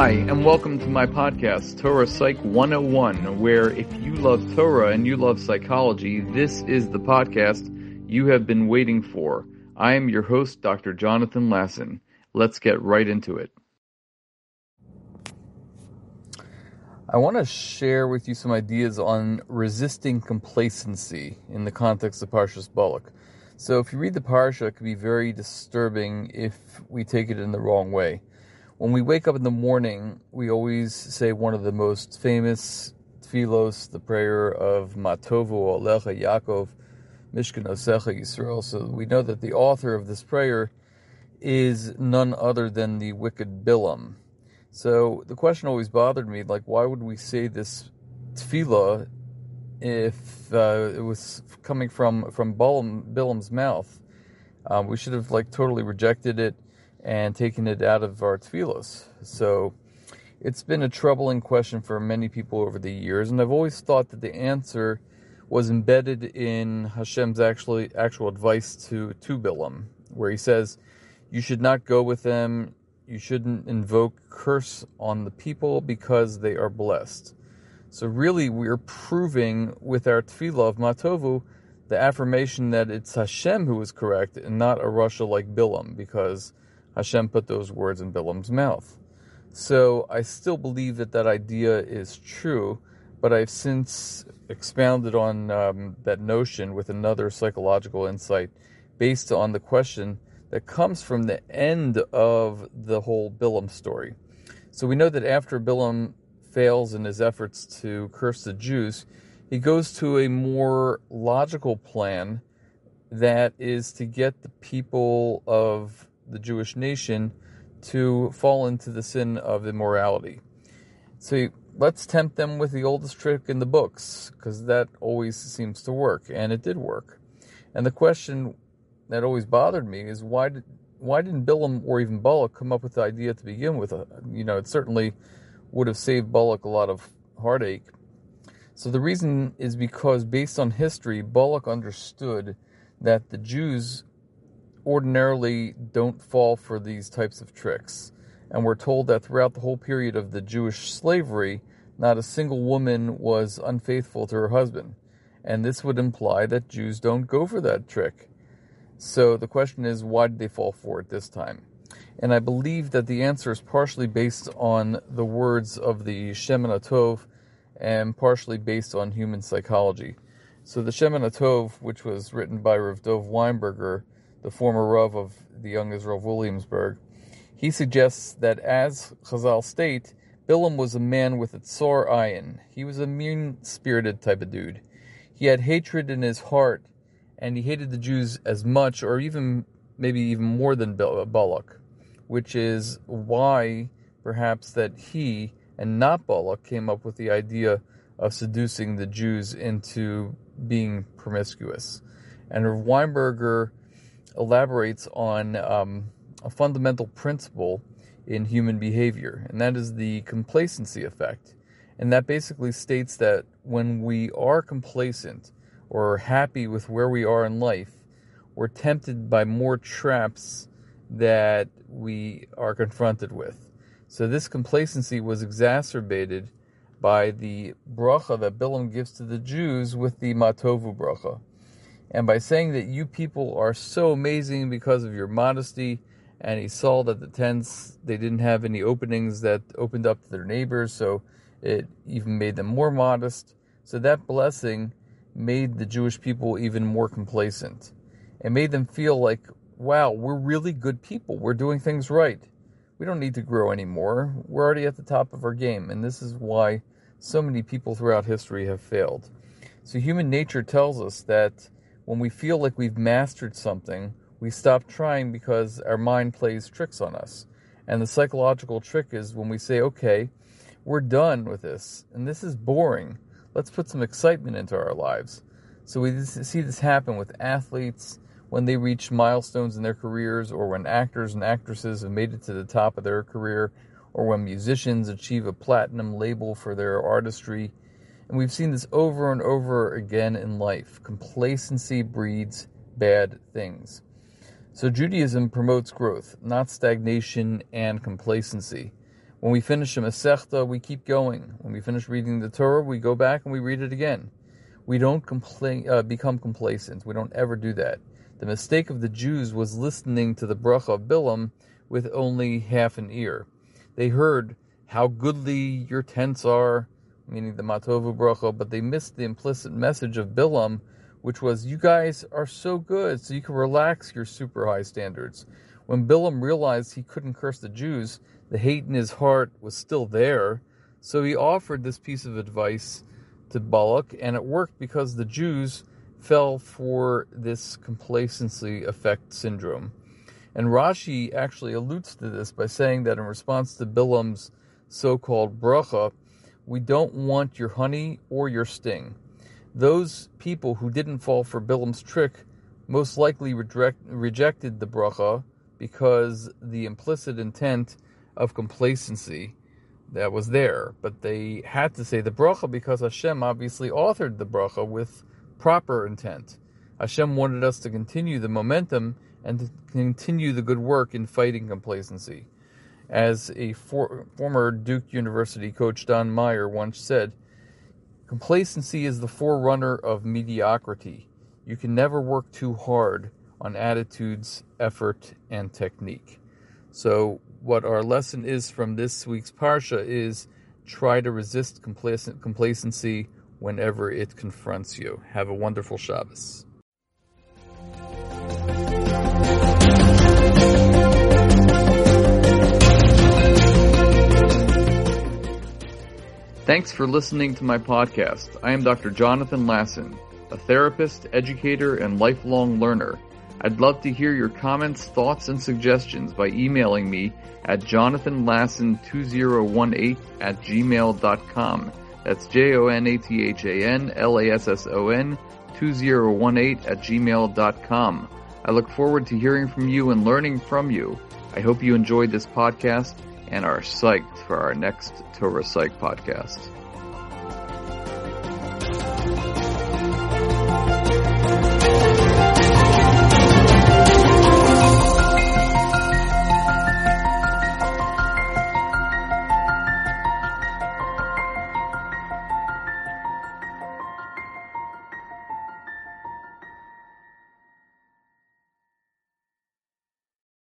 Hi, and welcome to my podcast, Torah Psych 101, where if you love Torah and you love psychology, this is the podcast you have been waiting for. I am your host, Dr. Jonathan Lasson. Let's get right into it. I want to share with you some ideas on resisting complacency in the context of Parshas Balak. So, if you read the Parsha, it can be very disturbing if we take it in the wrong way. When we wake up in the morning, we always say one of the most famous tefillos, the prayer of Matovu Alecha Yaakov Mishkan Osecha Yisrael. So we know that the author of this prayer is none other than the wicked Bilam. So the question always bothered me, like, why would we say this tefillah if uh, it was coming from from Bilam, Bilam's mouth? Um, we should have like totally rejected it and taking it out of our tefillos. So it's been a troubling question for many people over the years, and I've always thought that the answer was embedded in Hashem's actually actual advice to to Bilam, where he says, "You should not go with them. You shouldn't invoke curse on the people because they are blessed." So really, we're proving with our tefillah of Matovu the affirmation that it's Hashem who is correct and not a rasha like Bilam, because Hashem put those words in Bilam's mouth. So I still believe that that idea is true, but I've since expounded on um, that notion with another psychological insight based on the question that comes from the end of the whole Bilam story. So we know that after Bilam fails in his efforts to curse the Jews, he goes to a more logical plan that is to get the people of the Jewish nation to fall into the sin of immorality. So let's tempt them with the oldest trick in the books, because that always seems to work, and it did work. And the question that always bothered me is why did why didn't Bilam or even Balak come up with the idea to begin with? Uh, you know, it certainly would have saved Balak a lot of heartache. So the reason is because, based on history, Balak understood that the Jews ordinarily don't fall for these types of tricks. And we're told that throughout the whole period of the Jewish slavery, not a single woman was unfaithful to her husband. And this would imply that Jews don't go for that trick. So the question is, why did they fall for it this time? And I believe that the answer is partially based on the words of the Shemen Tov and partially based on human psychology. So the Shemen Tov, which was written by Rav Dov Weinberger, the former Rav of the Young Israel Williamsburg, he suggests that as Chazal state, Bilam was a man with a tsar ayin. He was a mean-spirited type of dude. He had hatred in his heart, and he hated the Jews as much, or even maybe even more than Balak, which is why perhaps that he and not Balak came up with the idea of seducing the Jews into being promiscuous. And Weinberger elaborates on um, a fundamental principle in human behavior, and that is the complacency effect. And that basically states that when we are complacent or happy with where we are in life, we're tempted by more traps that we are confronted with. So this complacency was exacerbated by the bracha that Bilam gives to the Jews with the Matovu bracha. And by saying that you people are so amazing because of your modesty, and he saw that the tents, they didn't have any openings that opened up to their neighbors, so it even made them more modest. So that blessing made the Jewish people even more complacent. It made them feel like, wow, we're really good people. We're doing things right. We don't need to grow anymore. We're already at the top of our game. And this is why so many people throughout history have failed. So human nature tells us that when we feel like we've mastered something, we stop trying because our mind plays tricks on us. And the psychological trick is when we say, okay, we're done with this, and this is boring. Let's put some excitement into our lives. So we see this happen with athletes when they reach milestones in their careers, or when actors and actresses have made it to the top of their career, or when musicians achieve a platinum label for their artistry. And we've seen this over and over again in life. Complacency breeds bad things. So Judaism promotes growth, not stagnation and complacency. When we finish a Masechta, we keep going. When we finish reading the Torah, we go back and we read it again. We don't compla- uh, become complacent. We don't ever do that. The mistake of the Jews was listening to the bracha of Bilam with only half an ear. They heard how goodly your tents are, meaning the Matovu bracha, but they missed the implicit message of Bilam, which was, you guys are so good, so you can relax your super high standards. When Bilam realized he couldn't curse the Jews, the hate in his heart was still there, so he offered this piece of advice to Balak, and it worked because the Jews fell for this complacency effect syndrome. And Rashi actually alludes to this by saying that in response to Bilam's so called bracha, we don't want your honey or your sting. Those people who didn't fall for Bilam's trick most likely reject, rejected the bracha because the implicit intent of complacency that was there. But they had to say the bracha because Hashem obviously authored the bracha with proper intent. Hashem wanted us to continue the momentum and to continue the good work in fighting complacency. As a for, former Duke University coach Don Meyer once said, complacency is the forerunner of mediocrity. You can never work too hard on attitudes, effort, and technique. So, what our lesson is from this week's Parsha is try to resist complacency whenever it confronts you. Have a wonderful Shabbos. Thanks for listening to my podcast. I am Dr. Jonathan Lasson, a therapist, educator, and lifelong learner. I'd love to hear your comments, thoughts, and suggestions by emailing me at jonathanlasson2018 at gmail.com. That's J-O-N-A-T-H-A-N-L-A-S-S-O-N 2018 at gmail.com. I look forward to hearing from you and learning from you. I hope you enjoyed this podcast and are psyched for our next Torah Psych podcast.